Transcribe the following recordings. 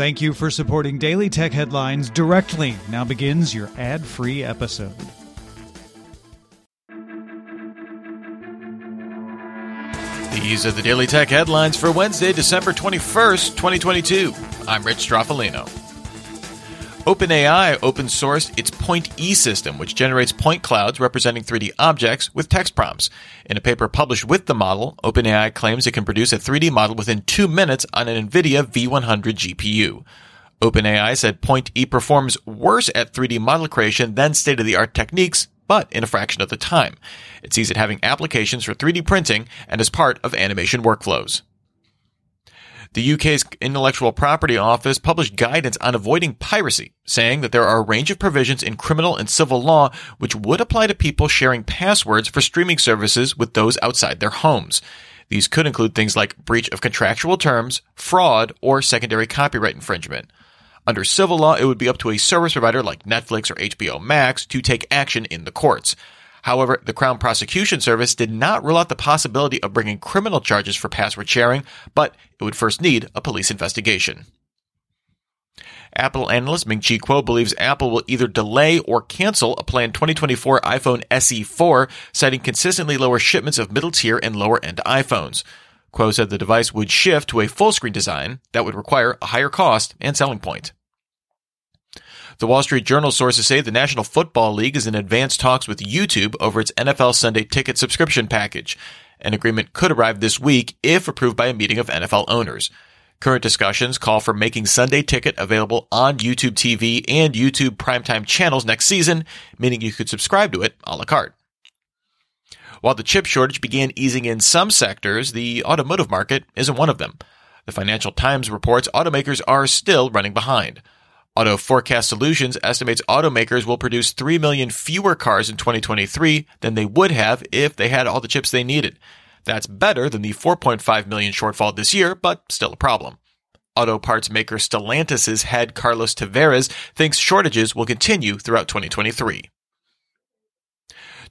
Thank you for supporting Daily Tech Headlines directly. Now begins your ad free episode. These are the Daily Tech headlines for Wednesday, December 21st, 2022. I'm Rich Stroffolino. OpenAI open sourced its Point E system, which generates point clouds representing 3D objects with text prompts. In a paper published with the model, OpenAI claims it can produce a 3D model within two minutes on an NVIDIA V100 GPU. OpenAI said Point E performs worse at 3D model creation than state of the art techniques, but in a fraction of the time. It sees it having applications for 3D printing and as part of animation workflows. The UK's Intellectual Property Office published guidance on avoiding piracy, saying that there are a range of provisions in criminal and civil law which would apply to people sharing passwords for streaming services with those outside their homes. These could include things like breach of contractual terms, fraud, or secondary copyright infringement. Under civil law, it would be up to a service provider like Netflix or HBO Max to take action in the courts. However, the Crown Prosecution Service did not rule out the possibility of bringing criminal charges for password sharing, but it would first need a police investigation. Apple analyst Ming Chi Kuo believes Apple will either delay or cancel a planned 2024 iPhone SE4, citing consistently lower shipments of middle tier and lower end iPhones. Kuo said the device would shift to a full screen design that would require a higher cost and selling point. The Wall Street Journal sources say the National Football League is in advanced talks with YouTube over its NFL Sunday ticket subscription package. An agreement could arrive this week if approved by a meeting of NFL owners. Current discussions call for making Sunday Ticket available on YouTube TV and YouTube primetime channels next season, meaning you could subscribe to it a la carte. While the chip shortage began easing in some sectors, the automotive market isn't one of them. The Financial Times reports automakers are still running behind. Auto Forecast Solutions estimates automakers will produce 3 million fewer cars in 2023 than they would have if they had all the chips they needed. That's better than the 4.5 million shortfall this year, but still a problem. Auto parts maker Stellantis' head Carlos Tavares thinks shortages will continue throughout 2023.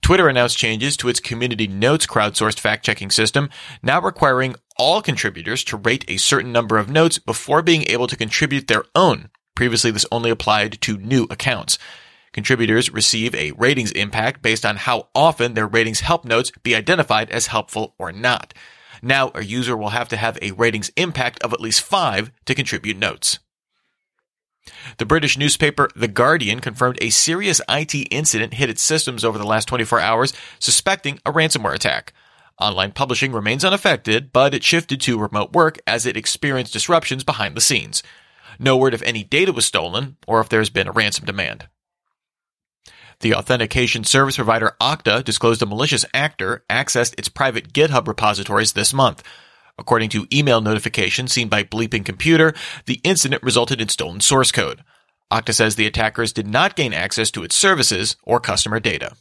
Twitter announced changes to its Community Notes crowdsourced fact checking system, now requiring all contributors to rate a certain number of notes before being able to contribute their own Previously, this only applied to new accounts. Contributors receive a ratings impact based on how often their ratings help notes be identified as helpful or not. Now, a user will have to have a ratings impact of at least five to contribute notes. The British newspaper The Guardian confirmed a serious IT incident hit its systems over the last 24 hours, suspecting a ransomware attack. Online publishing remains unaffected, but it shifted to remote work as it experienced disruptions behind the scenes. No word if any data was stolen or if there's been a ransom demand. The authentication service provider Okta disclosed a malicious actor accessed its private GitHub repositories this month. According to email notifications seen by Bleeping Computer, the incident resulted in stolen source code. Okta says the attackers did not gain access to its services or customer data.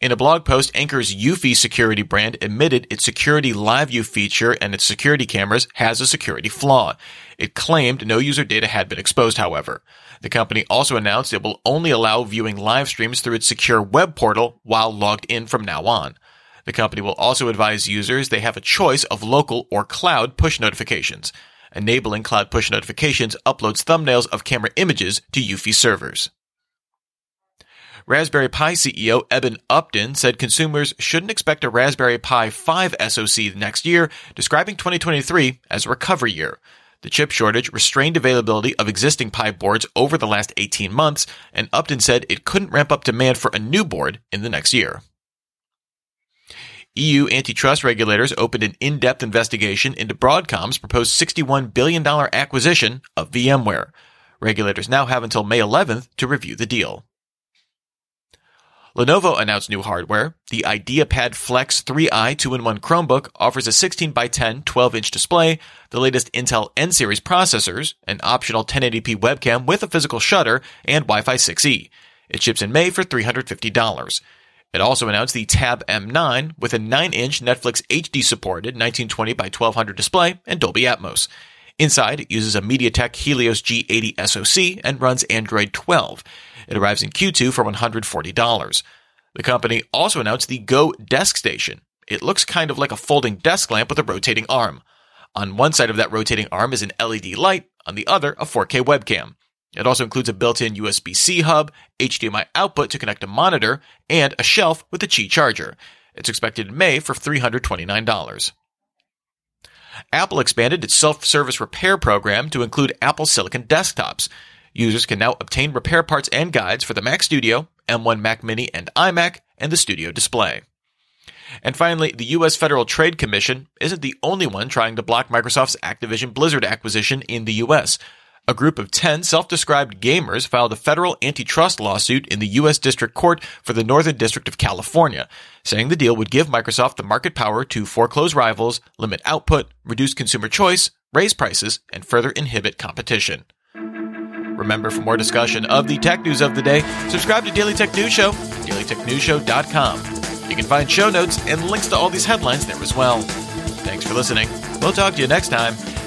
In a blog post, Anker's Eufy security brand admitted its security live view feature and its security cameras has a security flaw. It claimed no user data had been exposed, however. The company also announced it will only allow viewing live streams through its secure web portal while logged in from now on. The company will also advise users they have a choice of local or cloud push notifications. Enabling cloud push notifications uploads thumbnails of camera images to Eufy servers. Raspberry Pi CEO Eben Upton said consumers shouldn't expect a Raspberry Pi 5 SoC next year, describing 2023 as a recovery year. The chip shortage restrained availability of existing Pi boards over the last 18 months, and Upton said it couldn't ramp up demand for a new board in the next year. EU antitrust regulators opened an in-depth investigation into Broadcom's proposed $61 billion acquisition of VMware. Regulators now have until May 11th to review the deal. Lenovo announced new hardware. The IdeaPad Flex 3i 2-in-1 Chromebook offers a 16 by 10 12-inch display, the latest Intel N series processors, an optional 1080p webcam with a physical shutter, and Wi-Fi 6E. It ships in May for $350. It also announced the Tab M9 with a 9-inch Netflix HD supported 1920 by 1200 display and Dolby Atmos. Inside, it uses a MediaTek Helios G80 SoC and runs Android 12. It arrives in Q2 for $140. The company also announced the Go Desk Station. It looks kind of like a folding desk lamp with a rotating arm. On one side of that rotating arm is an LED light, on the other a 4K webcam. It also includes a built-in USB-C hub, HDMI output to connect a monitor, and a shelf with a Qi charger. It's expected in May for $329. Apple expanded its self-service repair program to include Apple Silicon desktops. Users can now obtain repair parts and guides for the Mac Studio, M1 Mac Mini and iMac, and the Studio Display. And finally, the U.S. Federal Trade Commission isn't the only one trying to block Microsoft's Activision Blizzard acquisition in the U.S. A group of 10 self-described gamers filed a federal antitrust lawsuit in the U.S. District Court for the Northern District of California, saying the deal would give Microsoft the market power to foreclose rivals, limit output, reduce consumer choice, raise prices, and further inhibit competition. Remember, for more discussion of the tech news of the day, subscribe to Daily Tech News Show, dailytechnewsshow.com. You can find show notes and links to all these headlines there as well. Thanks for listening. We'll talk to you next time.